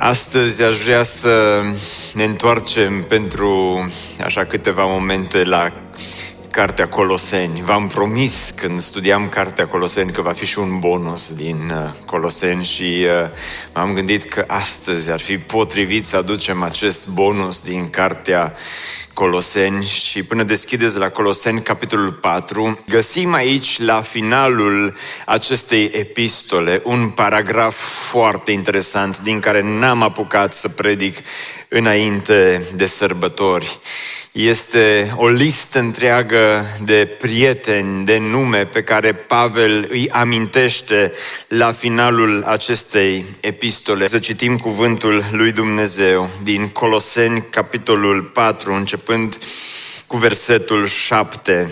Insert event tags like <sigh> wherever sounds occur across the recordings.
Astăzi aș vrea să ne întoarcem pentru așa câteva momente la Cartea Coloseni. V-am promis când studiam Cartea Coloseni că va fi și un bonus din uh, Coloseni și uh, m-am gândit că astăzi ar fi potrivit să aducem acest bonus din Cartea Coloseni și până deschideți la Coloseni capitolul 4, găsim aici la finalul acestei epistole un paragraf foarte interesant din care n-am apucat să predic înainte de sărbători. Este o listă întreagă de prieteni, de nume pe care Pavel îi amintește la finalul acestei epistole. Să citim cuvântul lui Dumnezeu din Coloseni, capitolul 4, începând cu versetul 7.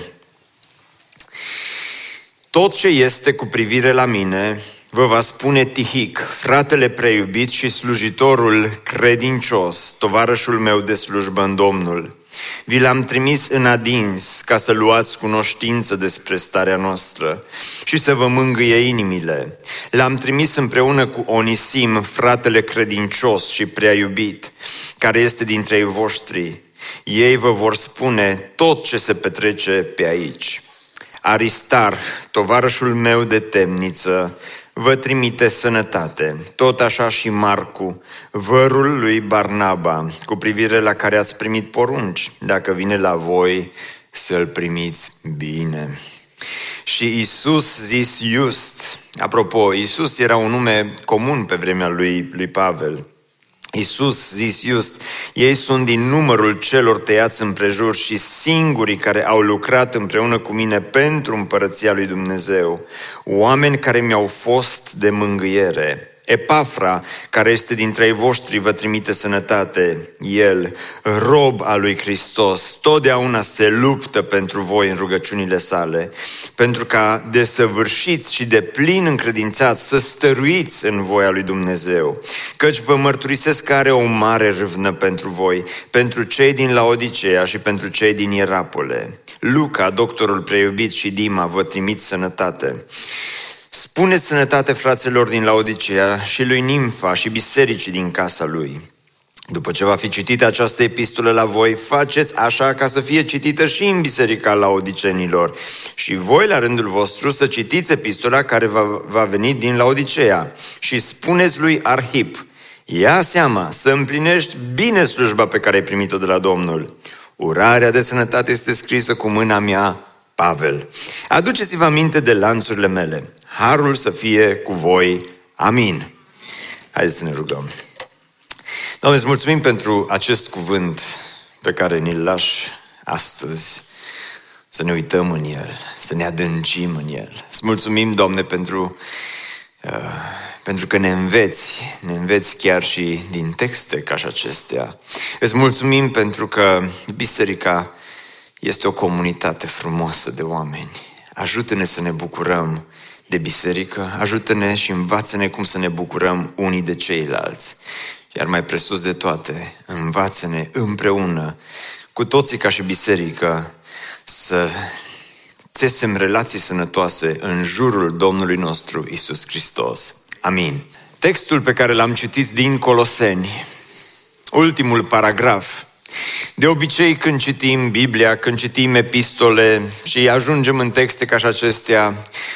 Tot ce este cu privire la mine, vă va spune Tihic, fratele preiubit și slujitorul credincios, tovarășul meu de slujbă în Domnul. Vi l-am trimis în adins ca să luați cunoștință despre starea noastră și să vă mângâie inimile. L-am trimis împreună cu Onisim, fratele credincios și prea iubit, care este dintre ei voștri. Ei vă vor spune tot ce se petrece pe aici. Aristar, tovarășul meu de temniță, vă trimite sănătate, tot așa și Marcu, vărul lui Barnaba, cu privire la care ați primit porunci, dacă vine la voi să-l primiți bine. Și Isus zis Just, apropo, Isus era un nume comun pe vremea lui, lui Pavel, Iisus zis just, ei sunt din numărul celor tăiați împrejur și singurii care au lucrat împreună cu mine pentru împărăția lui Dumnezeu, oameni care mi-au fost de mângâiere. Epafra, care este dintre ei voștri, vă trimite sănătate. El, rob al lui Hristos, totdeauna se luptă pentru voi în rugăciunile sale, pentru ca desăvârșiți și de plin încredințați să stăruiți în voia lui Dumnezeu. Căci vă mărturisesc că are o mare râvnă pentru voi, pentru cei din Laodicea și pentru cei din Ierapole. Luca, doctorul preiubit și Dima, vă trimit sănătate. Spuneți sănătate fraților din Laodicea și lui Nimfa și bisericii din casa lui. După ce va fi citită această epistolă la voi, faceți așa ca să fie citită și în biserica laodicenilor. Și voi, la rândul vostru, să citiți epistola care va, va veni din Laodicea și spuneți lui Arhip, ia seama să împlinești bine slujba pe care ai primit-o de la Domnul. Urarea de sănătate este scrisă cu mâna mea, Pavel. Aduceți-vă aminte de lanțurile mele. Harul să fie cu voi. Amin. Haideți să ne rugăm. Doamne, îți mulțumim pentru acest cuvânt pe care ni-l lași astăzi. Să ne uităm în el, să ne adâncim în el. Îți mulțumim, Doamne, pentru, uh, pentru că ne înveți, ne înveți chiar și din texte ca și acestea. Îți mulțumim pentru că biserica este o comunitate frumoasă de oameni. Ajută-ne să ne bucurăm de biserică, ajută-ne și învață-ne cum să ne bucurăm unii de ceilalți. Iar mai presus de toate, învață-ne împreună, cu toții ca și biserică, să țesem relații sănătoase în jurul Domnului nostru Isus Hristos. Amin. Textul pe care l-am citit din Coloseni, ultimul paragraf, de obicei, când citim Biblia, când citim epistole și ajungem în texte ca și acestea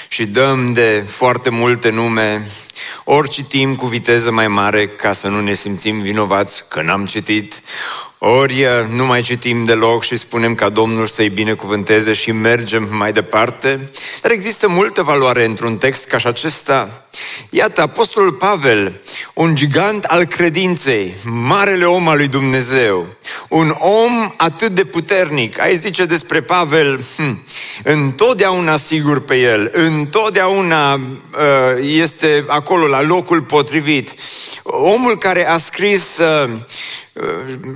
și dăm de foarte multe nume, ori citim cu viteză mai mare ca să nu ne simțim vinovați că n-am citit, ori uh, nu mai citim deloc și spunem ca Domnul să-i binecuvânteze și mergem mai departe. Dar există multă valoare într-un text ca și acesta. Iată, Apostolul Pavel, un gigant al credinței, marele om al lui Dumnezeu, un om atât de puternic. Ai zice despre Pavel, hm, întotdeauna sigur pe el, întotdeauna uh, este acolo la locul potrivit. Omul care a scris uh,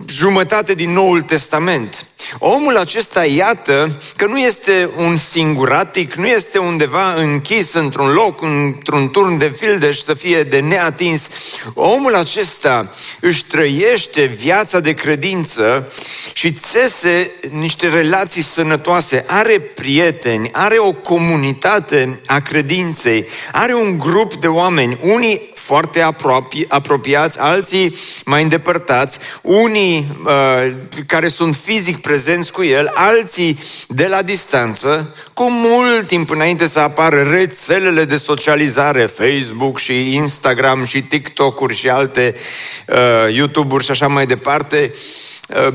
jumătate din Noul Testament. Omul acesta, iată, că nu este un singuratic, nu este undeva închis într-un loc, într-un turn de fildeș să fie de neatins. Omul acesta își trăiește viața de credință și țese niște relații sănătoase, are prieteni, are o comunitate a credinței, are un grup de oameni, unii foarte apropi, apropiați, alții mai îndepărtați, unii uh, care sunt fizic prezenți cu el, alții de la distanță, cu mult timp înainte să apară rețelele de socializare, Facebook și Instagram și TikTok-uri și alte uh, YouTube-uri și așa mai departe. Uh,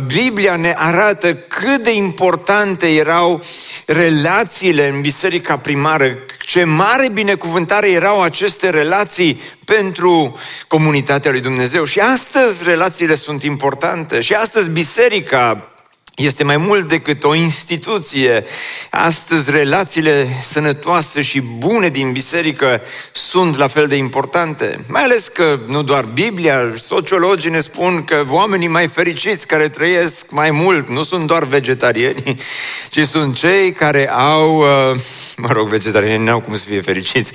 Biblia ne arată cât de importante erau relațiile în biserica primară, ce mare binecuvântare erau aceste relații pentru comunitatea lui Dumnezeu. Și astăzi relațiile sunt importante. Și astăzi biserica este mai mult decât o instituție. Astăzi relațiile sănătoase și bune din biserică sunt la fel de importante. Mai ales că nu doar Biblia, sociologii ne spun că oamenii mai fericiți care trăiesc mai mult nu sunt doar vegetariani, <laughs> ci sunt cei care au, uh, mă rog, vegetariani nu au cum să fie fericiți,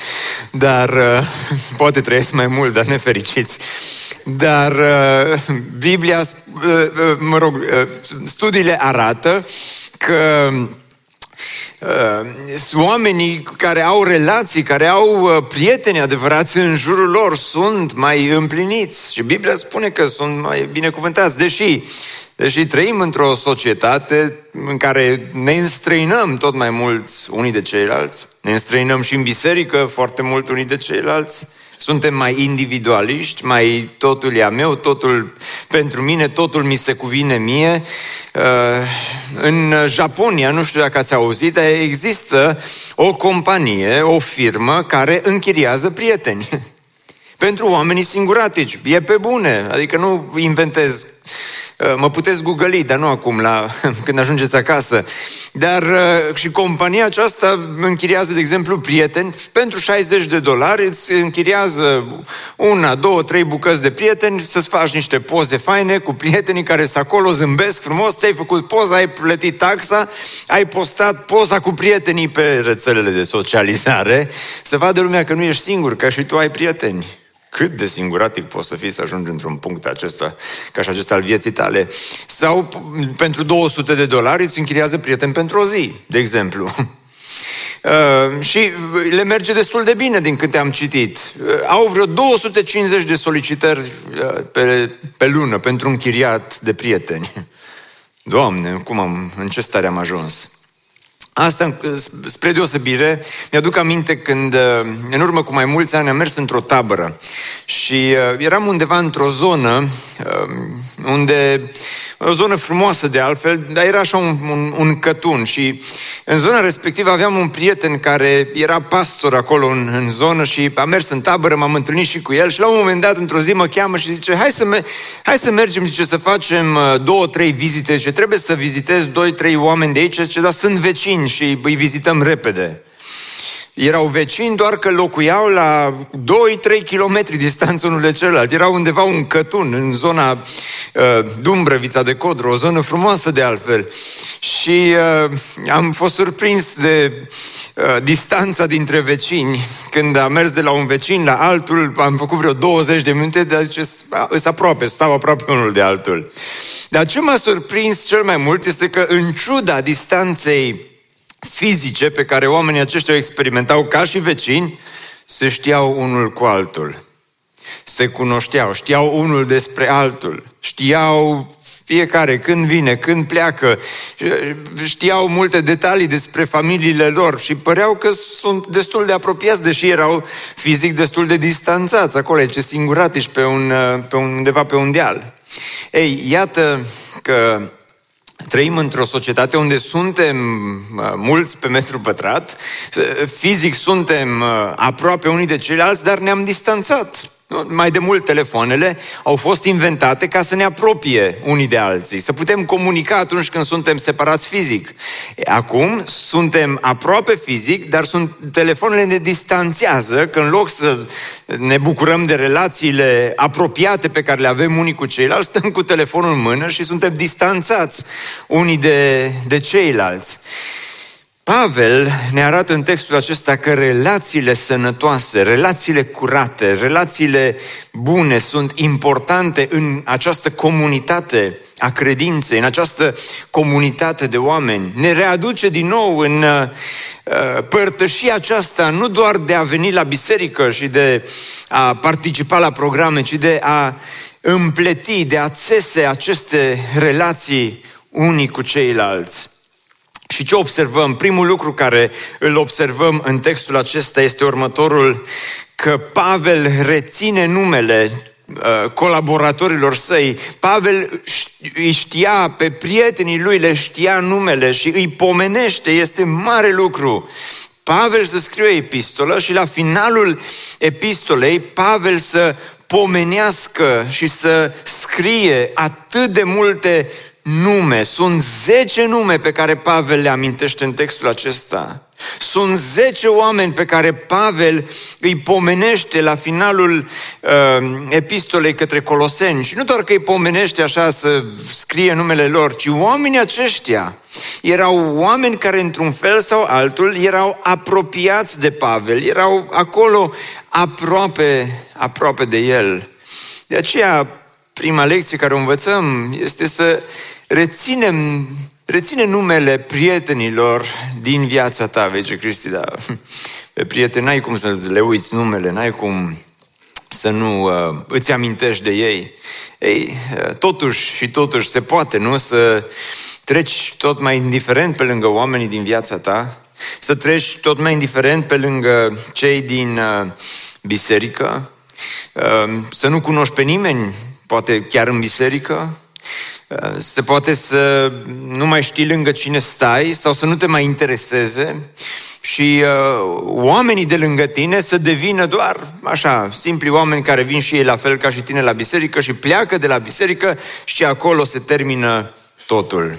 dar uh, <laughs> poate trăiesc mai mult, dar nefericiți. Dar uh, Biblia, uh, uh, mă rog, uh, studiile arată că uh, oamenii care au relații, care au uh, prieteni adevărați în jurul lor sunt mai împliniți. Și Biblia spune că sunt mai binecuvântați, deși Deși trăim într-o societate în care ne înstrăinăm tot mai mulți unii de ceilalți, ne înstrăinăm și în biserică foarte mult unii de ceilalți, suntem mai individualiști, mai totul e a meu, totul pentru mine, totul mi se cuvine mie. Uh, în Japonia, nu știu dacă ați auzit, există o companie, o firmă care închiriază prieteni <laughs> pentru oamenii singuratici. E pe bune, adică nu inventez Uh, mă puteți googli, dar nu acum, la, <laughs> când ajungeți acasă. Dar uh, și compania aceasta închiriază, de exemplu, prieteni pentru 60 de dolari, îți închiriază una, două, trei bucăți de prieteni, să-ți faci niște poze faine cu prietenii care sunt acolo, zâmbesc frumos, ți-ai făcut poza, ai plătit taxa, ai postat poza cu prietenii pe rețelele de socializare, să vadă lumea că nu ești singur, că și tu ai prieteni. Cât de singuratic poți să fii să ajungi într-un punct acesta, ca și acesta al vieții tale. Sau pentru 200 de dolari îți închiriază prieten pentru o zi, de exemplu. <laughs> Uh, și le merge destul de bine din câte am citit. Uh, au vreo 250 de solicitări uh, pe, pe lună pentru un chiriat de prieteni. <laughs> Doamne, cum am, în ce stare am ajuns? Asta, spre deosebire, mi-aduc aminte când, uh, în urmă cu mai mulți ani, am mers într-o tabără și uh, eram undeva într-o zonă uh, unde o zonă frumoasă de altfel, dar era așa un, un, un cătun și în zona respectivă aveam un prieten care era pastor acolo în, în zonă și a mers în tabără, m-am întâlnit și cu el și la un moment dat, într-o zi, mă cheamă și zice, hai să, me- hai să mergem, zice, să facem uh, două, trei vizite, ce trebuie să vizitez doi, trei oameni de aici, ce dar sunt vecini și îi vizităm repede. Erau vecini, doar că locuiau la 2-3 km distanță unul de celălalt. Era undeva un cătun în zona uh, Dumbrăvița de Codru, o zonă frumoasă de altfel. Și uh, am fost surprins de uh, distanța dintre vecini. Când am mers de la un vecin la altul, am făcut vreo 20 de minute, dar zice, sunt aproape, stau aproape unul de altul. Dar ce m-a surprins cel mai mult este că în ciuda distanței fizice pe care oamenii aceștia o experimentau ca și vecini, se știau unul cu altul. Se cunoșteau, știau unul despre altul, știau fiecare când vine, când pleacă, știau multe detalii despre familiile lor și păreau că sunt destul de apropiați, deși erau fizic destul de distanțați acolo, ce singuratici pe, un, pe undeva pe un deal. Ei, iată că Trăim într-o societate unde suntem uh, mulți pe metru pătrat, fizic suntem uh, aproape unii de ceilalți, dar ne-am distanțat. Mai de mult telefoanele au fost inventate ca să ne apropie unii de alții, să putem comunica atunci când suntem separați fizic. Acum suntem aproape fizic, dar sunt, telefoanele ne distanțează, că în loc să ne bucurăm de relațiile apropiate pe care le avem unii cu ceilalți, stăm cu telefonul în mână și suntem distanțați unii de, de ceilalți. Pavel ne arată în textul acesta că relațiile sănătoase, relațiile curate, relațiile bune sunt importante în această comunitate a credinței, în această comunitate de oameni. Ne readuce din nou în uh, părtășia aceasta, nu doar de a veni la biserică și de a participa la programe, ci de a împleti, de a țese aceste relații unii cu ceilalți. Și ce observăm? Primul lucru care îl observăm în textul acesta este următorul, că Pavel reține numele uh, colaboratorilor săi. Pavel îi știa pe prietenii lui, le știa numele și îi pomenește, este mare lucru. Pavel să scrie o epistolă și la finalul epistolei Pavel să pomenească și să scrie atât de multe nume, sunt zece nume pe care Pavel le amintește în textul acesta. Sunt zece oameni pe care Pavel îi pomenește la finalul uh, epistolei către Coloseni. Și nu doar că îi pomenește așa să scrie numele lor, ci oamenii aceștia erau oameni care într-un fel sau altul erau apropiați de Pavel, erau acolo aproape, aproape de el. De aceea, prima lecție care o învățăm este să reținem, reține numele prietenilor din viața ta, vezi, Cristi, da. Pe prieteni n-ai cum să le uiți numele, n-ai cum să nu uh, îți amintești de ei. Ei, uh, totuși și totuși se poate, nu? Să treci tot mai indiferent pe lângă oamenii din viața ta, să treci tot mai indiferent pe lângă cei din uh, biserică, uh, să nu cunoști pe nimeni, poate chiar în biserică, se poate să nu mai știi lângă cine stai sau să nu te mai intereseze și uh, oamenii de lângă tine să devină doar așa, simpli oameni care vin și ei la fel ca și tine la biserică și pleacă de la biserică și acolo se termină totul.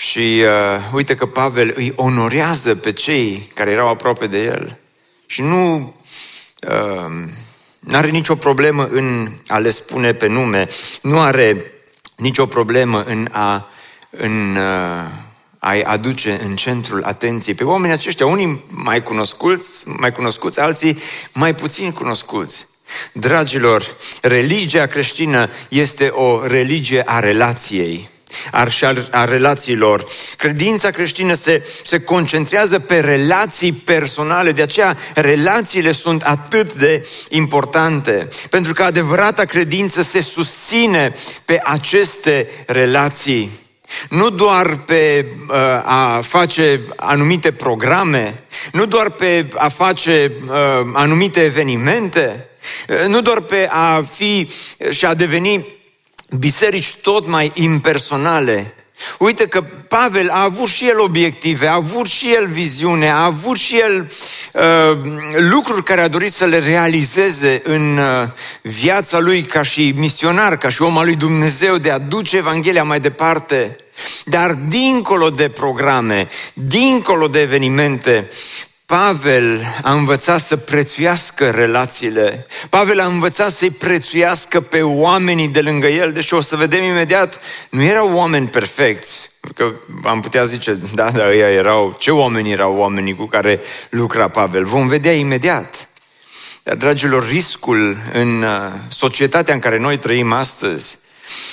Și uh, uite că Pavel îi onorează pe cei care erau aproape de el și nu uh, are nicio problemă în a le spune pe nume, nu are nicio problemă în a în, uh, a aduce în centrul atenției pe oamenii aceștia, unii mai cunoscuți, mai cunoscuți, alții mai puțin cunoscuți. Dragilor, religia creștină este o religie a relației și a, a relațiilor. Credința creștină se, se concentrează pe relații personale, de aceea relațiile sunt atât de importante. Pentru că adevărata credință se susține pe aceste relații. Nu doar pe uh, a face anumite programe, nu doar pe a face uh, anumite evenimente, uh, nu doar pe a fi și a deveni biserici tot mai impersonale. Uite că Pavel a avut și el obiective, a avut și el viziune, a avut și el uh, lucruri care a dorit să le realizeze în uh, viața lui ca și misionar, ca și om al lui Dumnezeu, de a duce Evanghelia mai departe. Dar dincolo de programe, dincolo de evenimente, Pavel a învățat să prețuiască relațiile. Pavel a învățat să-i prețuiască pe oamenii de lângă el. Deci o să vedem imediat, nu erau oameni perfecți. Că am putea zice, da, da, ăia erau, ce oameni erau oamenii cu care lucra Pavel? Vom vedea imediat. Dar, dragilor, riscul în uh, societatea în care noi trăim astăzi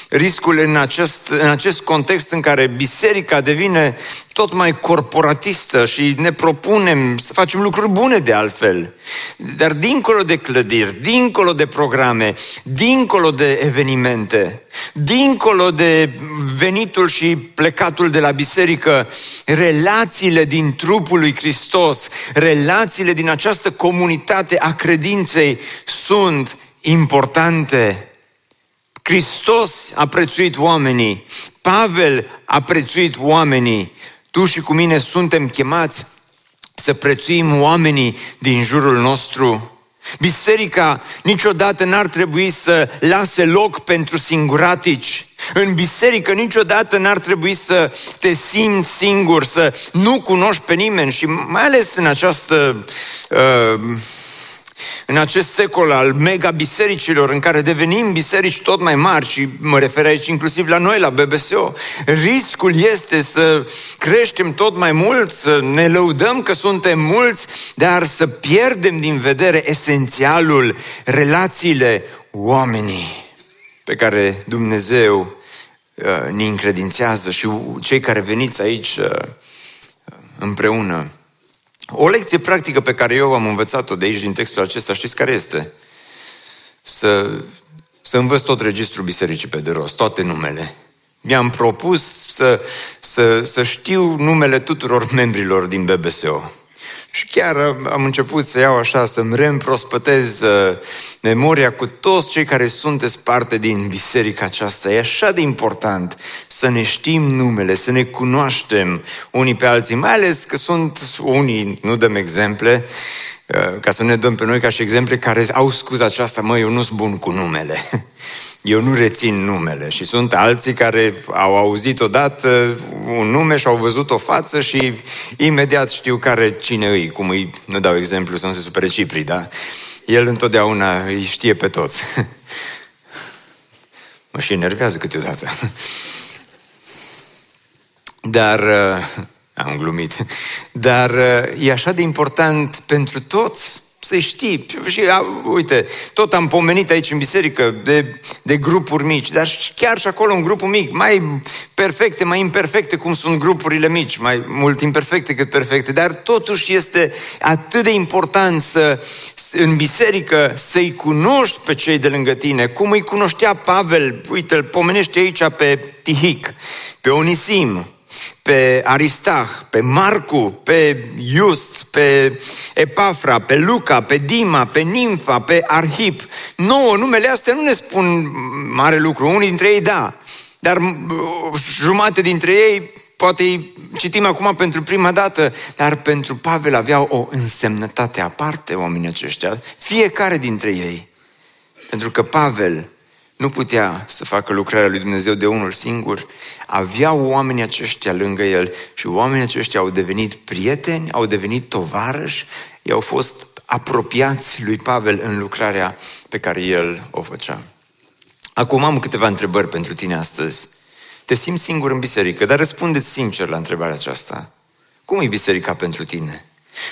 riscul în acest, în acest context în care biserica devine tot mai corporatistă și ne propunem să facem lucruri bune de altfel. Dar dincolo de clădiri, dincolo de programe, dincolo de evenimente, dincolo de venitul și plecatul de la biserică, relațiile din trupul lui Hristos, relațiile din această comunitate a credinței sunt importante Hristos a prețuit oamenii, Pavel a prețuit oamenii, tu și cu mine suntem chemați să prețuim oamenii din jurul nostru. Biserica niciodată n-ar trebui să lase loc pentru singuratici. În biserică niciodată n-ar trebui să te simți singur, să nu cunoști pe nimeni și mai ales în această uh, în acest secol al mega-bisericilor în care devenim biserici tot mai mari și mă refer aici inclusiv la noi, la BBSO, riscul este să creștem tot mai mult, să ne lăudăm că suntem mulți, dar să pierdem din vedere esențialul, relațiile oamenii pe care Dumnezeu uh, ne încredințează și cei care veniți aici uh, împreună. O lecție practică pe care eu am învățat-o de aici, din textul acesta, știți care este? Să, să învăț tot registrul bisericii pe de rost, toate numele. Mi-am propus să, să, să știu numele tuturor membrilor din BBSO. Și chiar am început să iau așa, să-mi reîmprospătez uh, memoria cu toți cei care sunteți parte din biserica aceasta. E așa de important să ne știm numele, să ne cunoaștem unii pe alții, mai ales că sunt unii, nu dăm exemple, uh, ca să ne dăm pe noi ca și exemple care au scuza aceasta, mă, eu nu sunt bun cu numele. <laughs> eu nu rețin numele și sunt alții care au auzit odată un nume și au văzut o față și imediat știu care cine îi, cum îi, nu dau exemplu să nu se supere Cipri, da? El întotdeauna îi știe pe toți. <laughs> mă și enervează câteodată. <laughs> Dar, uh, am glumit, <laughs> dar uh, e așa de important pentru toți să știi. Și uite, tot am pomenit aici în biserică de, de grupuri mici, dar chiar și acolo un grup mic, mai perfecte, mai imperfecte cum sunt grupurile mici, mai mult imperfecte cât perfecte, dar totuși este atât de important să, în biserică să-i cunoști pe cei de lângă tine, cum îi cunoștea Pavel, uite, îl pomenește aici pe Tihic, pe Onisim, pe Aristah, pe Marcu, pe Just, pe Epafra, pe Luca, pe Dima, pe Nimfa, pe Arhip. Nouă, numele astea nu ne spun mare lucru. Unii dintre ei da, dar jumate dintre ei poate îi citim acum pentru prima dată, dar pentru Pavel aveau o însemnătate aparte oamenii aceștia, fiecare dintre ei. Pentru că Pavel nu putea să facă lucrarea lui Dumnezeu de unul singur, avea oamenii aceștia lângă el și oamenii aceștia au devenit prieteni, au devenit tovarăși, i-au fost apropiați lui Pavel în lucrarea pe care el o făcea. Acum am câteva întrebări pentru tine astăzi. Te simți singur în biserică, dar răspundeți sincer la întrebarea aceasta. Cum e biserica pentru tine?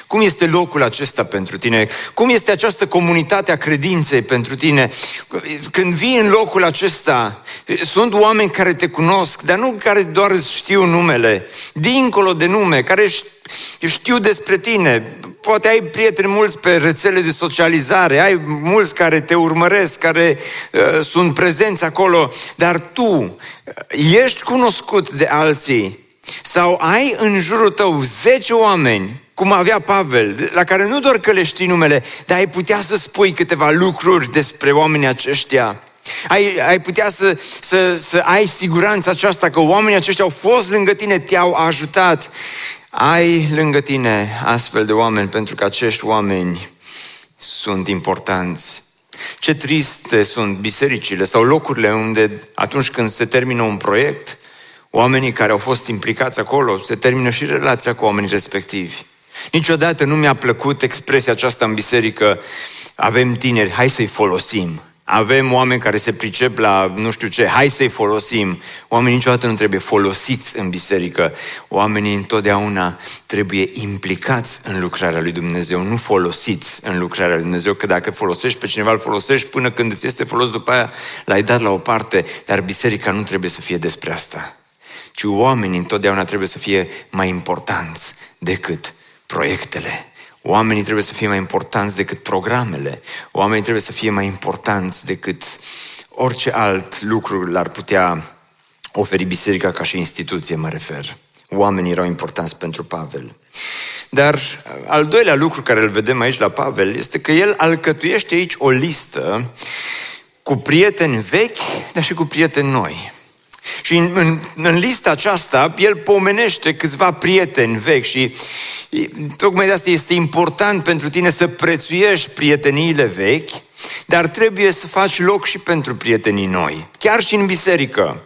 Cum este locul acesta pentru tine? Cum este această comunitate a credinței pentru tine? Când vii în locul acesta, sunt oameni care te cunosc, dar nu care doar știu numele, dincolo de nume, care știu despre tine. Poate ai prieteni mulți pe rețele de socializare, ai mulți care te urmăresc, care uh, sunt prezenți acolo, dar tu uh, ești cunoscut de alții sau ai în jurul tău 10 oameni cum avea Pavel, la care nu doar că le știi numele, dar ai putea să spui câteva lucruri despre oamenii aceștia. Ai, ai putea să, să, să ai siguranța aceasta că oamenii aceștia au fost lângă tine, te-au ajutat. Ai lângă tine astfel de oameni pentru că acești oameni sunt importanți. Ce triste sunt bisericile sau locurile unde atunci când se termină un proiect, oamenii care au fost implicați acolo, se termină și relația cu oamenii respectivi. Niciodată nu mi-a plăcut expresia aceasta în biserică, avem tineri, hai să-i folosim. Avem oameni care se pricep la nu știu ce, hai să-i folosim. Oamenii niciodată nu trebuie folosiți în biserică. Oamenii întotdeauna trebuie implicați în lucrarea lui Dumnezeu, nu folosiți în lucrarea lui Dumnezeu, că dacă folosești pe cineva, îl folosești până când îți este folos după aia, l-ai dat la o parte, dar biserica nu trebuie să fie despre asta. Ci oamenii întotdeauna trebuie să fie mai importanți decât proiectele. Oamenii trebuie să fie mai importanți decât programele. Oamenii trebuie să fie mai importanți decât orice alt lucru l-ar putea oferi biserica ca și instituție, mă refer. Oamenii erau importanți pentru Pavel. Dar al doilea lucru care îl vedem aici la Pavel este că el alcătuiește aici o listă cu prieteni vechi, dar și cu prieteni noi. Și în, în, în lista aceasta, el pomenește câțiva prieteni vechi și tocmai de asta este important pentru tine să prețuiești prieteniile vechi, dar trebuie să faci loc și pentru prietenii noi, chiar și în biserică.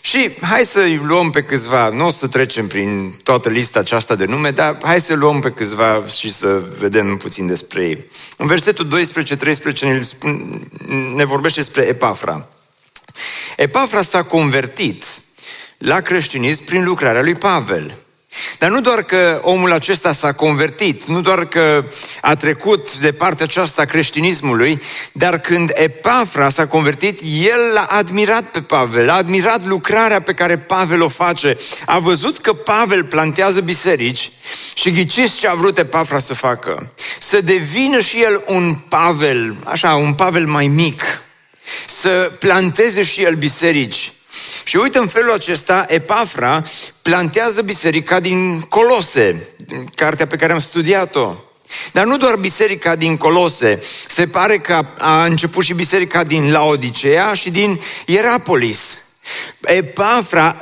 Și hai să luăm pe câțiva, nu o să trecem prin toată lista aceasta de nume, dar hai să luăm pe câțiva și să vedem puțin despre ei. În versetul 12-13 ne, ne vorbește despre Epafra. Epafra s-a convertit la creștinism prin lucrarea lui Pavel. Dar nu doar că omul acesta s-a convertit, nu doar că a trecut de partea aceasta a creștinismului, dar când Epafra s-a convertit, el l-a admirat pe Pavel, a admirat lucrarea pe care Pavel o face, a văzut că Pavel plantează biserici și ghiciți ce a vrut Epafra să facă? Să devină și el un Pavel, așa, un Pavel mai mic, să planteze și el biserici. Și uite în felul acesta, Epafra plantează biserica din Colose, cartea pe care am studiat-o. Dar nu doar biserica din Colose, se pare că a început și biserica din Laodicea și din Ierapolis. Epafra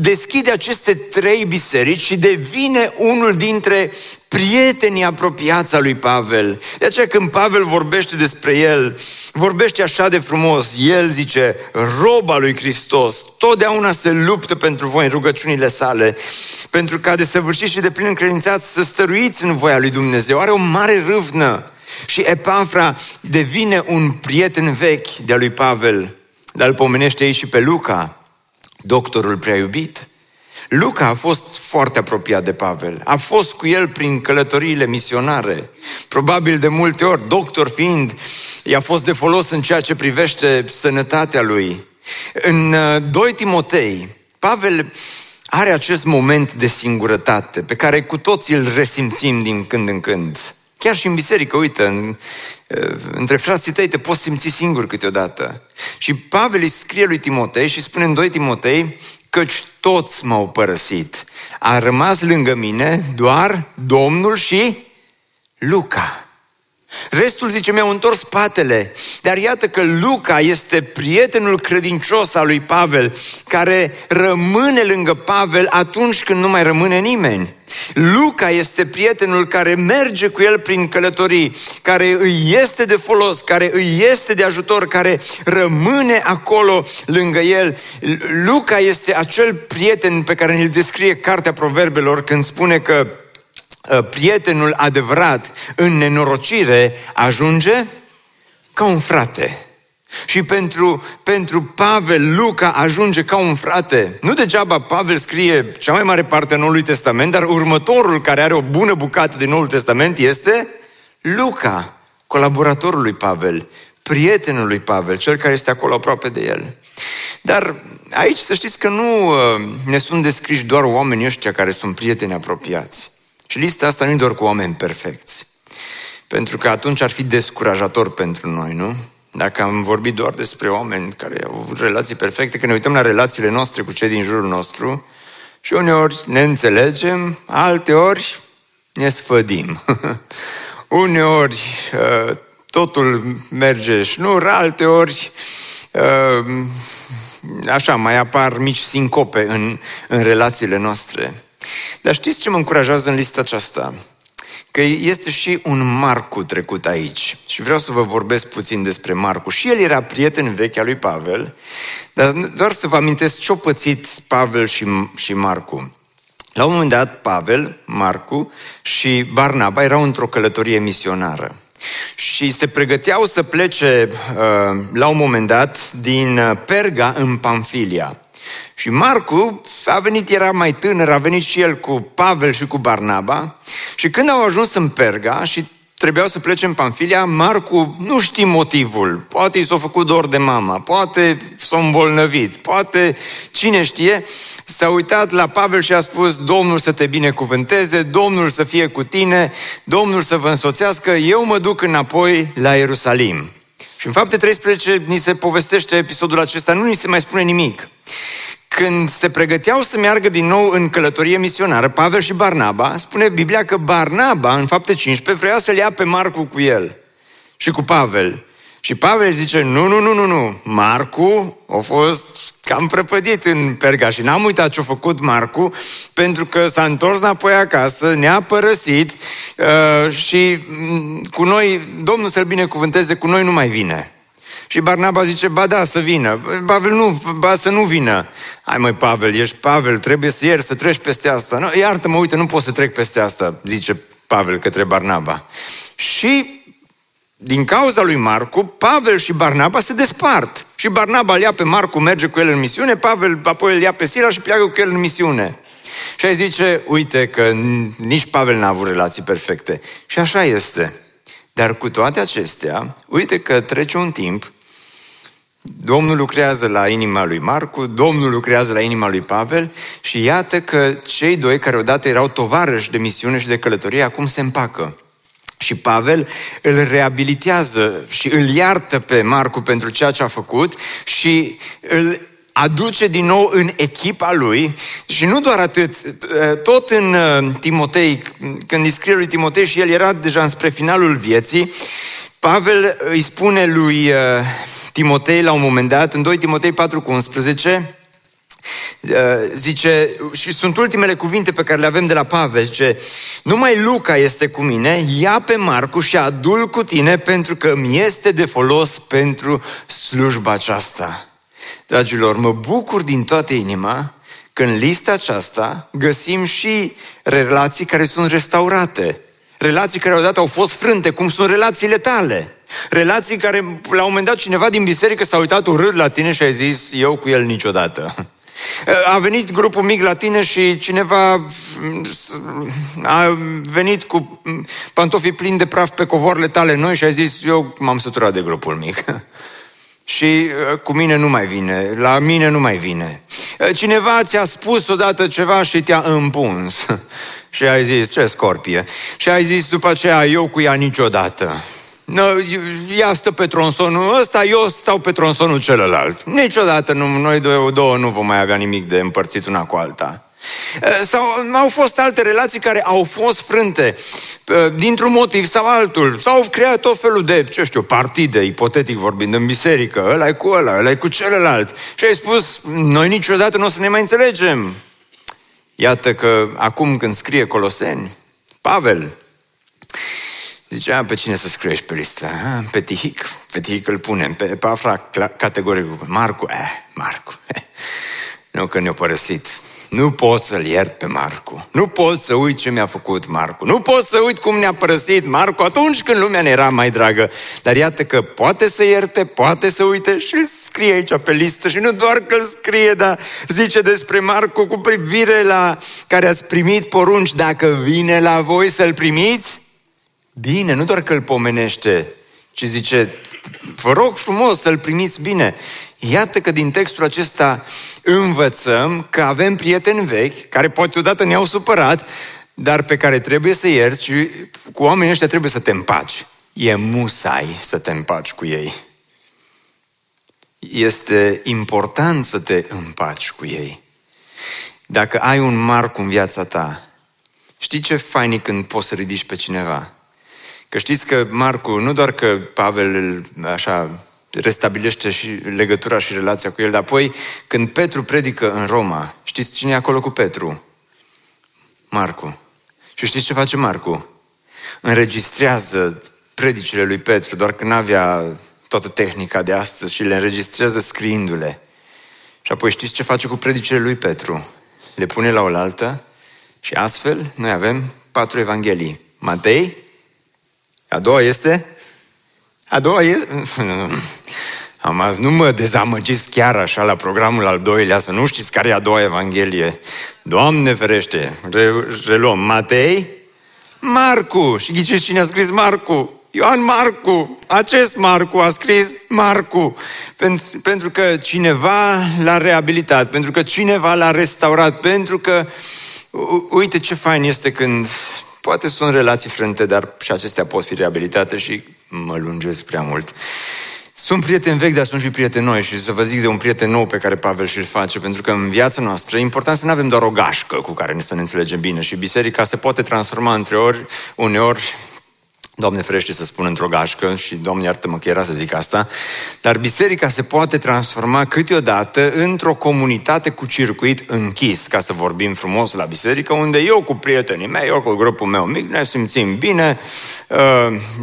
deschide aceste trei biserici și devine unul dintre prietenii apropiați a lui Pavel. De aceea când Pavel vorbește despre el, vorbește așa de frumos. El zice, roba lui Hristos, totdeauna se luptă pentru voi în rugăciunile sale, pentru ca de săvârșit și de plin încredințat să stăruiți în voia lui Dumnezeu. Are o mare râvnă. Și Epafra devine un prieten vechi de-a lui Pavel. Dar îl pomenește aici și pe Luca, doctorul prea iubit. Luca a fost foarte apropiat de Pavel, a fost cu el prin călătoriile misionare, probabil de multe ori, doctor fiind, i-a fost de folos în ceea ce privește sănătatea lui. În 2 uh, Timotei, Pavel are acest moment de singurătate pe care cu toții îl resimțim din când în când. Chiar și în biserică, uite, în, uh, între frații tăi te poți simți singur câteodată. Și Pavel îi scrie lui Timotei și spune în 2 Timotei, căci toți m-au părăsit. A rămas lângă mine doar Domnul și Luca. Restul, zice, mi-au întors spatele. Dar iată că Luca este prietenul credincios al lui Pavel, care rămâne lângă Pavel atunci când nu mai rămâne nimeni. Luca este prietenul care merge cu el prin călătorii, care îi este de folos, care îi este de ajutor, care rămâne acolo lângă el. Luca este acel prieten pe care ne-l descrie Cartea Proverbelor când spune că uh, prietenul adevărat în nenorocire ajunge ca un frate. Și pentru, pentru Pavel, Luca ajunge ca un frate. Nu degeaba Pavel scrie cea mai mare parte a Noului Testament, dar următorul care are o bună bucată din Noul Testament este Luca, colaboratorul lui Pavel, prietenul lui Pavel, cel care este acolo aproape de el. Dar aici să știți că nu uh, ne sunt descriși doar oamenii ăștia care sunt prieteni apropiați. Și lista asta nu e doar cu oameni perfecți. Pentru că atunci ar fi descurajator pentru noi, nu? Dacă am vorbit doar despre oameni care au avut relații perfecte, că ne uităm la relațiile noastre cu cei din jurul nostru și uneori ne înțelegem, alteori ne sfădim. <laughs> uneori uh, totul merge șnur, alteori uh, așa, mai apar mici sincope în, în relațiile noastre. Dar știți ce mă încurajează în lista aceasta? că este și un Marcu trecut aici. Și vreau să vă vorbesc puțin despre Marcu. Și el era prieten vechi al lui Pavel, dar doar să vă amintesc ce-au pățit Pavel și, și Marcu. La un moment dat, Pavel, Marcu și Barnaba erau într-o călătorie misionară. Și se pregăteau să plece uh, la un moment dat din uh, Perga în Pamfilia. Și Marcu a venit, era mai tânăr, a venit și el cu Pavel și cu Barnaba și când au ajuns în Perga și trebuiau să plece în Pamfilia, Marcu nu știe motivul. Poate i s-a făcut dor de mama, poate s-a îmbolnăvit, poate cine știe, s-a uitat la Pavel și a spus Domnul să te binecuvânteze, Domnul să fie cu tine, Domnul să vă însoțească, eu mă duc înapoi la Ierusalim. Și în fapte 13 ni se povestește episodul acesta, nu ni se mai spune nimic când se pregăteau să meargă din nou în călătorie misionară, Pavel și Barnaba, spune Biblia că Barnaba, în fapte 15, vrea să-l ia pe Marcu cu el și cu Pavel. Și Pavel zice, nu, nu, nu, nu, nu, Marcu a fost cam prăpădit în Perga și n-am uitat ce-a făcut Marcu pentru că s-a întors înapoi acasă, ne-a părăsit uh, și mm, cu noi, Domnul să-l binecuvânteze, cu noi nu mai vine. Și Barnaba zice, ba da, să vină. Pavel nu, ba să nu vină. Hai măi, Pavel, ești Pavel, trebuie să ieri, să treci peste asta. Nu, iartă-mă, uite, nu pot să trec peste asta, zice Pavel către Barnaba. Și din cauza lui Marcu, Pavel și Barnaba se despart. Și Barnaba îl ia pe Marcu, merge cu el în misiune, Pavel apoi îl ia pe Sila și pleacă cu el în misiune. Și ai zice, uite că nici Pavel n-a avut relații perfecte. Și așa este. Dar cu toate acestea, uite că trece un timp, Domnul lucrează la inima lui Marcu, Domnul lucrează la inima lui Pavel și iată că cei doi care odată erau tovarăși de misiune și de călătorie, acum se împacă. Și Pavel îl reabilitează și îl iartă pe Marcu pentru ceea ce a făcut și îl aduce din nou în echipa lui și nu doar atât, tot în uh, Timotei, când îi scrie lui Timotei și el era deja spre finalul vieții, Pavel îi spune lui uh, Timotei la un moment dat, în 2 Timotei 4 cu 11, uh, zice, și sunt ultimele cuvinte pe care le avem de la Pavel, zice, numai Luca este cu mine, ia pe Marcu și adul cu tine pentru că mi este de folos pentru slujba aceasta. Dragilor, mă bucur din toată inima că în lista aceasta găsim și relații care sunt restaurate. Relații care odată au fost frânte, cum sunt relațiile tale. Relații care, la un moment dat, cineva din biserică s-a uitat urât la tine și a zis, eu cu el niciodată. <laughs> A venit grupul mic la tine și cineva a venit cu pantofii plini de praf pe covoarele tale noi și a zis, eu m-am săturat de grupul mic. <laughs> și uh, cu mine nu mai vine, la mine nu mai vine. Uh, cineva ți-a spus odată ceva și te-a împuns. <laughs> și ai zis, ce scorpie? Și ai zis după aceea, eu cu ea niciodată. No, ea stă pe tronsonul ăsta, eu stau pe tronsonul celălalt. Niciodată nu, noi două, două nu vom mai avea nimic de împărțit una cu alta. Sau au fost alte relații care au fost frânte dintr-un motiv sau altul. S-au creat tot felul de, ce știu, partide, ipotetic vorbind, în biserică, ăla cu ăla, ăla cu celălalt. Și ai spus, noi niciodată nu o să ne mai înțelegem. Iată că acum când scrie Coloseni, Pavel, Zicea, pe cine să scriești pe listă? Pe Tihic. Pe Tihic îl punem. Pe, pe afra categoric. Marcu. Eh, Marcu. Eh. <laughs> Nu că ne-a părăsit. Nu pot să-l iert pe Marcu. Nu pot să uit ce mi-a făcut Marcu. Nu pot să uit cum ne-a părăsit Marcu atunci când lumea ne era mai dragă. Dar iată că poate să ierte, poate să uite și îl scrie aici pe listă. Și nu doar că îl scrie, dar zice despre Marcu cu privire la care ați primit porunci. Dacă vine la voi să-l primiți, bine, nu doar că îl pomenește, ci zice, vă rog frumos să-l primiți bine. Iată că din textul acesta învățăm că avem prieteni vechi, care poate odată ne-au supărat, dar pe care trebuie să ierți și cu oamenii ăștia trebuie să te împaci. E musai să te împaci cu ei. Este important să te împaci cu ei. Dacă ai un marc în viața ta, știi ce fain când poți să ridici pe cineva? Că știți că Marcu, nu doar că Pavel așa restabilește și legătura și relația cu el, dar apoi când Petru predică în Roma, știți cine e acolo cu Petru? Marcu. Și știți ce face Marcu? Înregistrează predicile lui Petru, doar că nu avea toată tehnica de astăzi și le înregistrează scriindu-le. Și apoi știți ce face cu predicile lui Petru? Le pune la oaltă și astfel noi avem patru evanghelii. Matei, a doua este? A doua este? <laughs> Am azi, nu mă dezamăgiți chiar așa la programul al doilea, să nu știți care e a doua Evanghelie. Doamne ferește, re, reluăm. Matei, Marcu. Și ghiciți cine a scris Marcu? Ioan Marcu. Acest Marcu a scris Marcu. Pentru, pentru că cineva l-a reabilitat, pentru că cineva l-a restaurat, pentru că uite ce fain este când Poate sunt relații frânte, dar și acestea pot fi reabilitate și mă lungesc prea mult. Sunt prieteni vechi, dar sunt și prieteni noi și să vă zic de un prieten nou pe care Pavel și-l face, pentru că în viața noastră e important să nu avem doar o gașcă cu care ne să ne înțelegem bine și biserica se poate transforma între ori, uneori Doamne ferește să spun într-o gașcă și Doamne iartă-mă că era să zic asta, dar biserica se poate transforma câteodată într-o comunitate cu circuit închis, ca să vorbim frumos la biserică, unde eu cu prietenii mei, eu cu grupul meu mic, ne simțim bine, uh,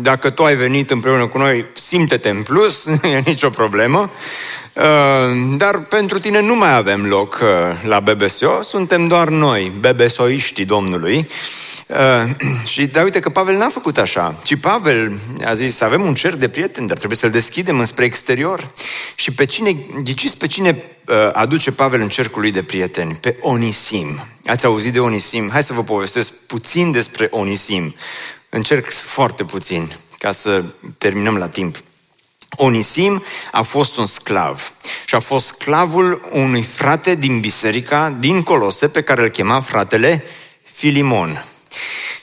dacă tu ai venit împreună cu noi, simte-te în plus, nu <laughs> e nicio problemă, uh, dar pentru tine nu mai avem loc uh, la BBSO, suntem doar noi, BBSOiștii Domnului, <clears throat> și da, uite că Pavel n-a făcut așa, ci Pavel a zis, avem un cer de prieteni, dar trebuie să-l deschidem înspre exterior. Și pe cine, ghiciți pe cine uh, aduce Pavel în cercul lui de prieteni? Pe Onisim. Ați auzit de Onisim? Hai să vă povestesc puțin despre Onisim. Încerc foarte puțin, ca să terminăm la timp. Onisim a fost un sclav și a fost sclavul unui frate din biserica din Colose pe care îl chema fratele Filimon.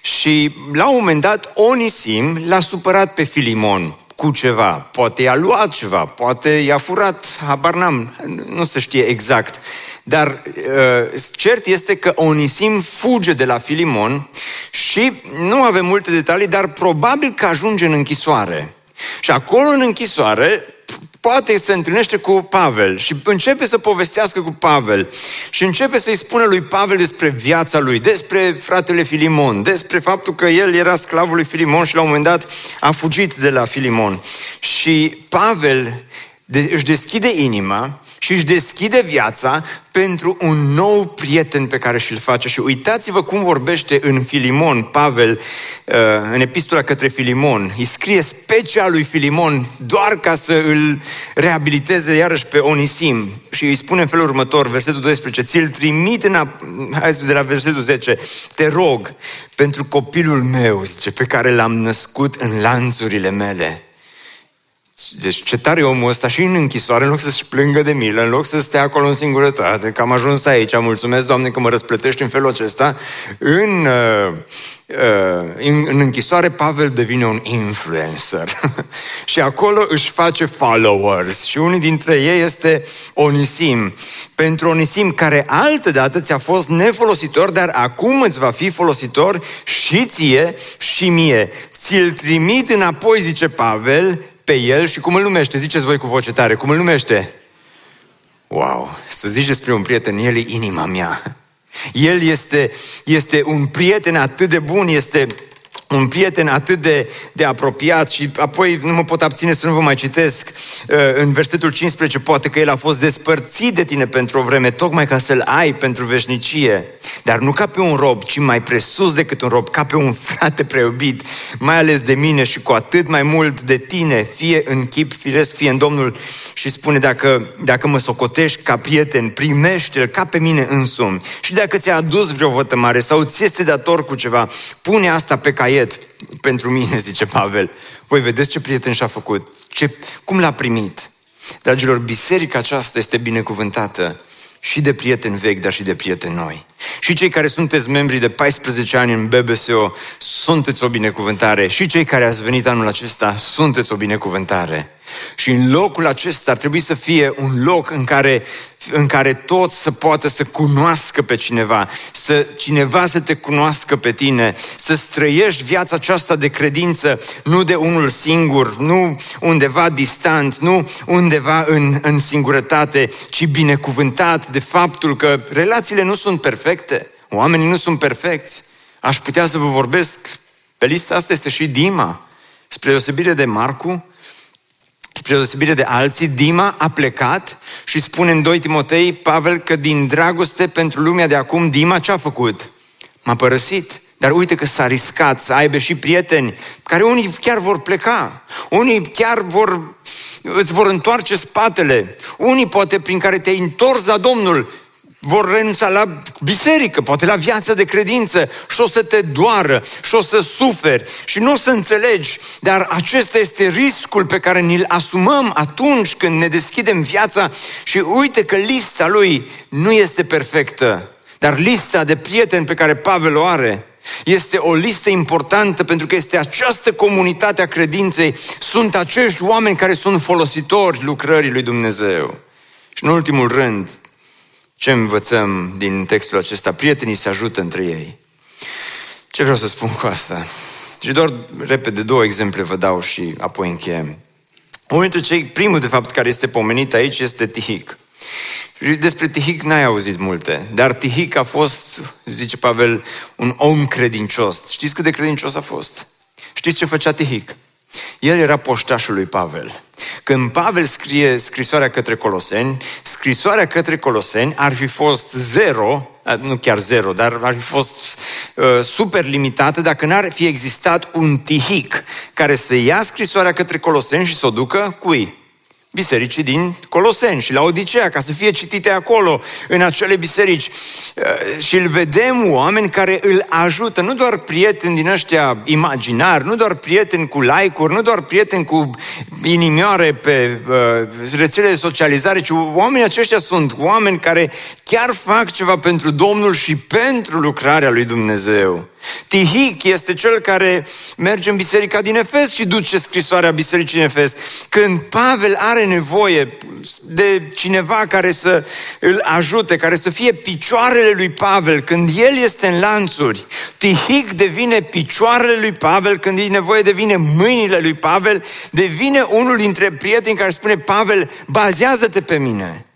Și la un moment dat Onisim l-a supărat pe Filimon cu ceva. Poate i-a luat ceva, poate i-a furat, habar n-am, nu se știe exact. Dar uh, cert este că Onisim fuge de la Filimon și nu avem multe detalii, dar probabil că ajunge în închisoare. Și acolo în închisoare poate se întâlnește cu Pavel și începe să povestească cu Pavel și începe să-i spună lui Pavel despre viața lui, despre fratele Filimon, despre faptul că el era sclavul lui Filimon și la un moment dat a fugit de la Filimon. Și Pavel își deschide inima și își deschide viața pentru un nou prieten pe care și-l face. Și uitați-vă cum vorbește în Filimon, Pavel, uh, în epistola către Filimon. Îi scrie special lui Filimon doar ca să îl reabiliteze iarăși pe Onisim. Și îi spune în felul următor, versetul 12, ți-l trimit în a... Hai de la versetul 10, te rog pentru copilul meu, zice, pe care l-am născut în lanțurile mele deci ce tare omul ăsta și în închisoare, în loc să-și plângă de milă, în loc să stea acolo în singurătate, că am ajuns aici, mulțumesc, Doamne, că mă răsplătești în felul acesta, în, uh, uh, în, în închisoare Pavel devine un influencer. <laughs> și acolo își face followers. Și unul dintre ei este Onisim. Pentru Onisim, care altădată ți-a fost nefolositor, dar acum îți va fi folositor și ție și mie. Ți-l trimit înapoi, zice Pavel, pe el și cum îl numește? Ziceți voi cu voce tare, cum îl numește? Wow, să zici despre un prieten, el e inima mea. El este, este un prieten atât de bun, este un prieten atât de, de apropiat și apoi nu mă pot abține să nu vă mai citesc uh, în versetul 15, poate că el a fost despărțit de tine pentru o vreme, tocmai ca să-l ai pentru veșnicie, dar nu ca pe un rob, ci mai presus decât un rob, ca pe un frate preubit, mai ales de mine și cu atât mai mult de tine, fie în chip firesc, fie în Domnul. Și spune dacă, dacă mă socotești ca prieten, primește-l ca pe mine însumi. Și dacă ți-a adus vreo vătămare sau ți este dator cu ceva, pune asta pe caiet pachet pentru mine, <laughs> zice Pavel. Voi vedeți ce prieten și-a făcut, ce, cum l-a primit. Dragilor, biserica aceasta este binecuvântată și de prieteni vechi, dar și de prieteni noi. Și cei care sunteți membri de 14 ani în BBSO, sunteți o binecuvântare. Și cei care ați venit anul acesta, sunteți o binecuvântare. Și în locul acesta ar trebui să fie un loc în care, în care toți să poată să cunoască pe cineva, să cineva să te cunoască pe tine, să străiești viața aceasta de credință, nu de unul singur, nu undeva distant, nu undeva în, în singurătate, ci binecuvântat de faptul că relațiile nu sunt perfecte, oamenii nu sunt perfecți. Aș putea să vă vorbesc, pe lista asta este și Dima, spre deosebire de Marcu, spre deosebire de alții, Dima a plecat și spune în 2 Timotei, Pavel, că din dragoste pentru lumea de acum, Dima ce a făcut? M-a părăsit. Dar uite că s-a riscat să aibă și prieteni care unii chiar vor pleca, unii chiar vor, îți vor întoarce spatele, unii poate prin care te-ai întors la Domnul, vor renunța la biserică, poate la viața de credință și o să te doară și o să suferi și nu o să înțelegi. Dar acesta este riscul pe care ni-l asumăm atunci când ne deschidem viața și uite că lista lui nu este perfectă. Dar lista de prieteni pe care Pavel o are este o listă importantă pentru că este această comunitate a credinței, sunt acești oameni care sunt folositori lucrării lui Dumnezeu. Și în ultimul rând, ce învățăm din textul acesta? Prietenii se ajută între ei. Ce vreau să spun cu asta? Și doar repede două exemple vă dau și apoi încheiem. Unul dintre cei, primul de fapt care este pomenit aici este Tihic. Despre Tihic n-ai auzit multe, dar Tihic a fost, zice Pavel, un om credincios. Știți cât de credincios a fost? Știți ce făcea Tihic? El era poștașul lui Pavel. Când Pavel scrie scrisoarea către Coloseni, scrisoarea către Coloseni ar fi fost zero, nu chiar zero, dar ar fi fost uh, super limitată dacă n-ar fi existat un tihic care să ia scrisoarea către Coloseni și să o ducă cui? Bisericii din Coloseni și la Odisea, ca să fie citite acolo, în acele biserici. Uh, și îl vedem oameni care îl ajută, nu doar prieteni din ăștia imaginari, nu doar prieteni cu like-uri, nu doar prieteni cu inimioare pe uh, rețele de socializare, ci oamenii aceștia sunt oameni care chiar fac ceva pentru Domnul și pentru lucrarea lui Dumnezeu. Tihic este cel care merge în biserica din Efes și duce scrisoarea bisericii din Efes. Când Pavel are nevoie de cineva care să îl ajute, care să fie picioarele lui Pavel, când el este în lanțuri, Tihic devine picioarele lui Pavel, când e nevoie devine mâinile lui Pavel, devine unul dintre prieteni care spune, Pavel, bazează-te pe mine,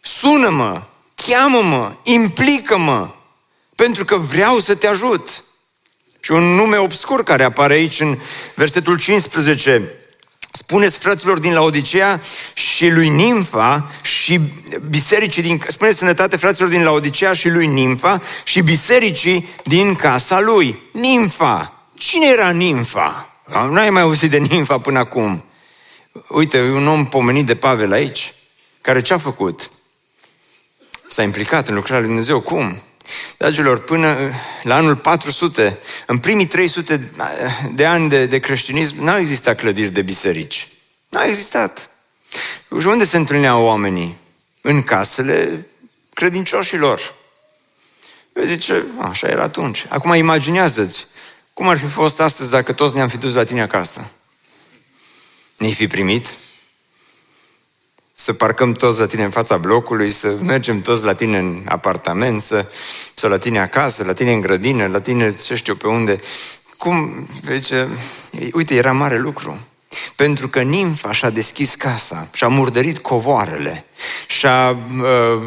sună-mă, cheamă-mă, implică-mă, pentru că vreau să te ajut. Și un nume obscur care apare aici în versetul 15. Spuneți fraților din Laodicea și lui Nimfa și bisericii din... Spuneți sănătate fraților din Laodicea și lui Nimfa și bisericii din casa lui. Nimfa. Cine era Nimfa? Nu ai mai auzit de Nimfa până acum. Uite, e un om pomenit de Pavel aici, care ce a făcut? S-a implicat în lucrarea lui Dumnezeu. Cum? Dragilor, până la anul 400, în primii 300 de ani de, de creștinism, n-au existat clădiri de biserici. N-au existat. Și unde se întâlneau oamenii? În casele credincioșilor. Vezi, zice, așa era atunci. Acum imaginează-ți cum ar fi fost astăzi dacă toți ne-am fi dus la tine acasă. Ne-ai fi primit? Să parcăm toți la tine în fața blocului, să mergem toți la tine în apartament, să, să la tine acasă, la tine în grădină, la tine ce știu pe unde. Cum, zice, uite, era mare lucru. Pentru că nimfa și-a deschis casa, și-a murdărit covoarele, și-a uh,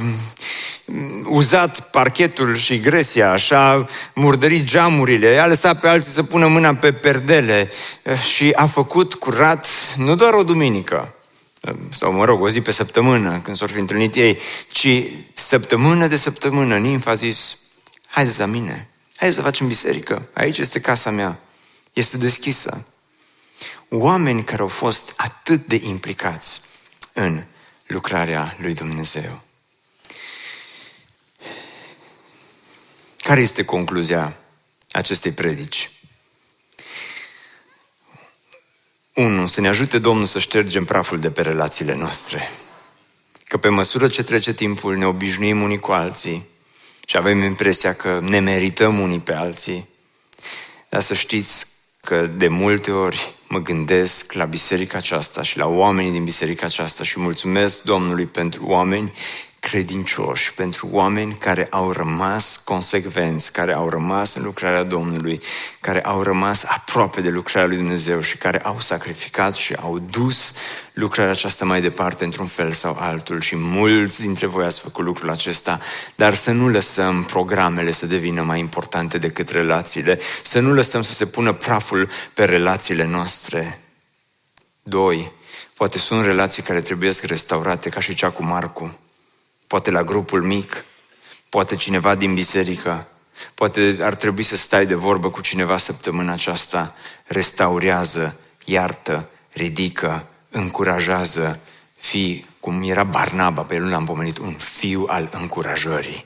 uzat parchetul și gresia, și-a murdărit geamurile, a lăsat pe alții să pună mâna pe perdele și a făcut curat nu doar o duminică, sau mă rog, o zi pe săptămână, când s-au fi întâlnit ei, ci săptămână de săptămână, nimfa a zis, haideți la mine, haideți să facem biserică, aici este casa mea, este deschisă. Oameni care au fost atât de implicați în lucrarea lui Dumnezeu. Care este concluzia acestei predici? 1. Să ne ajute Domnul să ștergem praful de pe relațiile noastre. Că pe măsură ce trece timpul ne obișnuim unii cu alții și avem impresia că ne merităm unii pe alții. Dar să știți că de multe ori mă gândesc la biserica aceasta și la oamenii din biserica aceasta și mulțumesc Domnului pentru oameni credincioși, pentru oameni care au rămas consecvenți, care au rămas în lucrarea Domnului, care au rămas aproape de lucrarea lui Dumnezeu și care au sacrificat și au dus lucrarea aceasta mai departe într-un fel sau altul și mulți dintre voi ați făcut lucrul acesta, dar să nu lăsăm programele să devină mai importante decât relațiile, să nu lăsăm să se pună praful pe relațiile noastre. Doi, poate sunt relații care trebuie să restaurate, ca și cea cu Marcu poate la grupul mic, poate cineva din biserică, poate ar trebui să stai de vorbă cu cineva săptămâna aceasta, restaurează, iartă, ridică, încurajează, fi, cum era Barnaba, pe el nu l-am pomenit, un fiu al încurajării,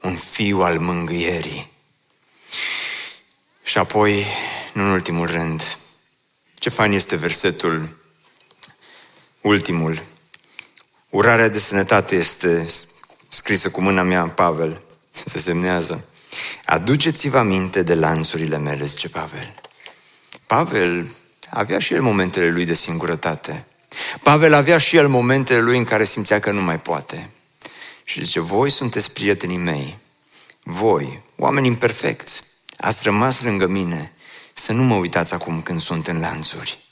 un fiu al mângâierii. Și apoi, nu în ultimul rând, ce fain este versetul ultimul, Urarea de sănătate este scrisă cu mâna mea, Pavel, se semnează. Aduceți-vă aminte de lanțurile mele, zice Pavel. Pavel avea și el momentele lui de singurătate. Pavel avea și el momentele lui în care simțea că nu mai poate. Și zice, voi sunteți prietenii mei. Voi, oameni imperfecți, ați rămas lângă mine să nu mă uitați acum când sunt în lanțuri.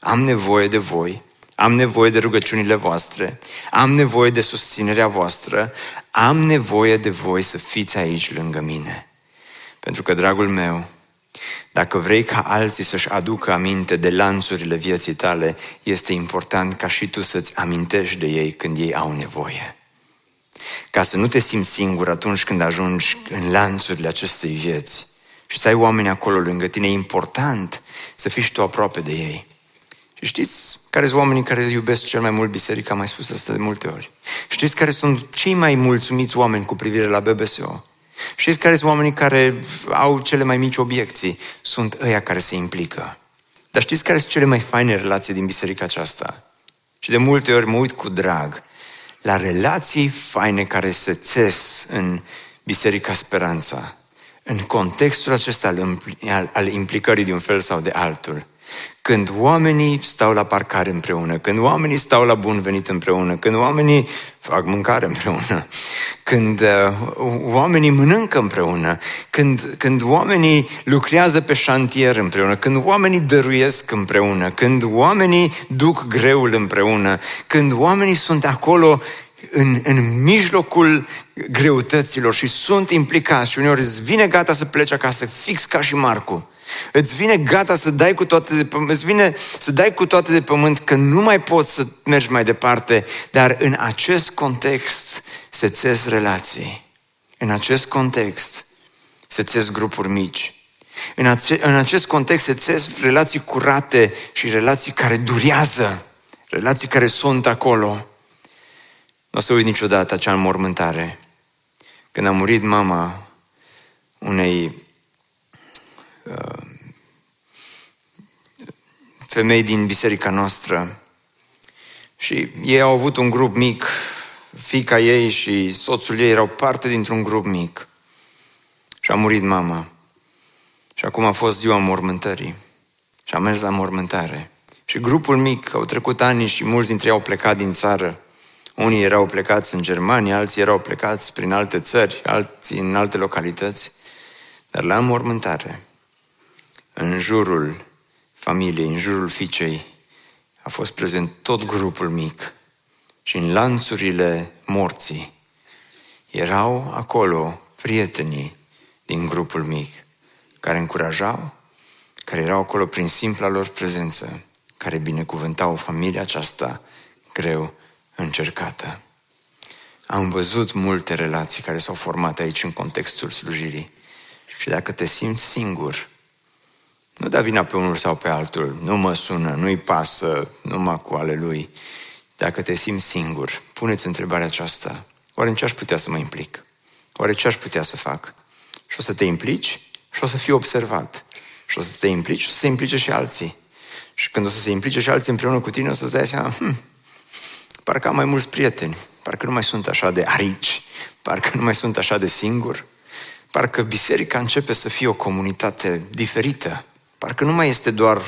Am nevoie de voi, am nevoie de rugăciunile voastre, am nevoie de susținerea voastră, am nevoie de voi să fiți aici lângă mine. Pentru că, dragul meu, dacă vrei ca alții să-și aducă aminte de lanțurile vieții tale, este important ca și tu să-ți amintești de ei când ei au nevoie. Ca să nu te simți singur atunci când ajungi în lanțurile acestei vieți și să ai oameni acolo lângă tine, e important să fii și tu aproape de ei. Și știți care sunt oamenii care iubesc cel mai mult biserica? Am mai spus asta de multe ori. Știți care sunt cei mai mulțumiți oameni cu privire la BBSO? Știți care sunt oamenii care au cele mai mici obiecții? Sunt ăia care se implică. Dar știți care sunt cele mai faine relații din biserica aceasta? Și de multe ori mă uit cu drag la relații faine care se țes în Biserica Speranța, în contextul acesta al implicării de un fel sau de altul. Când oamenii stau la parcare împreună, când oamenii stau la bun venit împreună, când oamenii fac mâncare împreună, când uh, oamenii mănâncă împreună, când, când oamenii lucrează pe șantier împreună, când oamenii dăruiesc împreună, când oamenii duc greul împreună, când oamenii sunt acolo în, în mijlocul greutăților și sunt implicați și uneori îți vine gata să pleci acasă, fix ca și Marcu. Îți vine gata să dai cu toate de pământ, îți vine să dai cu toate de pământ că nu mai poți să mergi mai departe, dar în acest context se țes relații. În acest context se țes grupuri mici. În, ace- în acest context se țes relații curate și relații care durează, relații care sunt acolo. Nu o să uit niciodată acea înmormântare. Când a murit mama unei uh, femei din biserica noastră și ei au avut un grup mic, fica ei și soțul ei erau parte dintr-un grup mic și a murit mama. Și acum a fost ziua mormântării și am mers la mormântare. Și grupul mic, au trecut ani și mulți dintre ei au plecat din țară. Unii erau plecați în Germania, alții erau plecați prin alte țări, alții în alte localități. Dar la mormântare, în jurul familiei, în jurul fiicei, a fost prezent tot grupul mic și în lanțurile morții erau acolo prietenii din grupul mic care încurajau, care erau acolo prin simpla lor prezență, care binecuvântau familia aceasta greu încercată. Am văzut multe relații care s-au format aici în contextul slujirii. Și dacă te simți singur, nu da vina pe unul sau pe altul, nu mă sună, nu-i pasă, numai cu ale lui. Dacă te simți singur, puneți întrebarea aceasta. Oare în ce aș putea să mă implic? Oare ce aș putea să fac? Și o să te implici și o să fii observat. Și o să te implici și o să se implice și alții. Și când o să se implice și alții împreună cu tine, o să-ți dai seama, hm, parcă am mai mulți prieteni, parcă nu mai sunt așa de arici, parcă nu mai sunt așa de singur, parcă biserica începe să fie o comunitate diferită, parcă nu mai este doar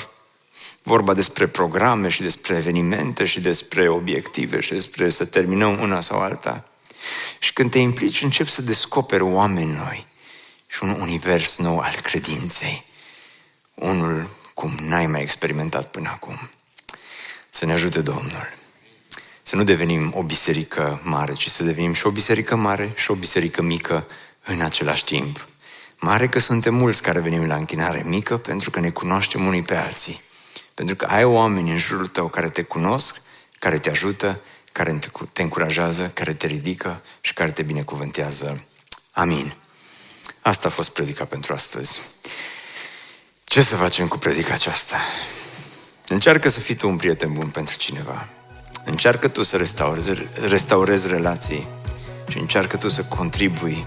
vorba despre programe și despre evenimente și despre obiective și despre să terminăm una sau alta. Și când te implici, începi să descoperi oameni noi și un univers nou al credinței. Unul cum n-ai mai experimentat până acum. Să ne ajute Domnul. Să nu devenim o biserică mare, ci să devenim și o biserică mare și o biserică mică în același timp. Mare că suntem mulți care venim la închinare mică pentru că ne cunoaștem unii pe alții. Pentru că ai oameni în jurul tău care te cunosc, care te ajută, care te încurajează, care te ridică și care te binecuvântează. Amin. Asta a fost predica pentru astăzi. Ce să facem cu predica aceasta? Încearcă să fii tu un prieten bun pentru cineva. Încearcă tu să restaurezi, restaurezi relații și încearcă tu să contribui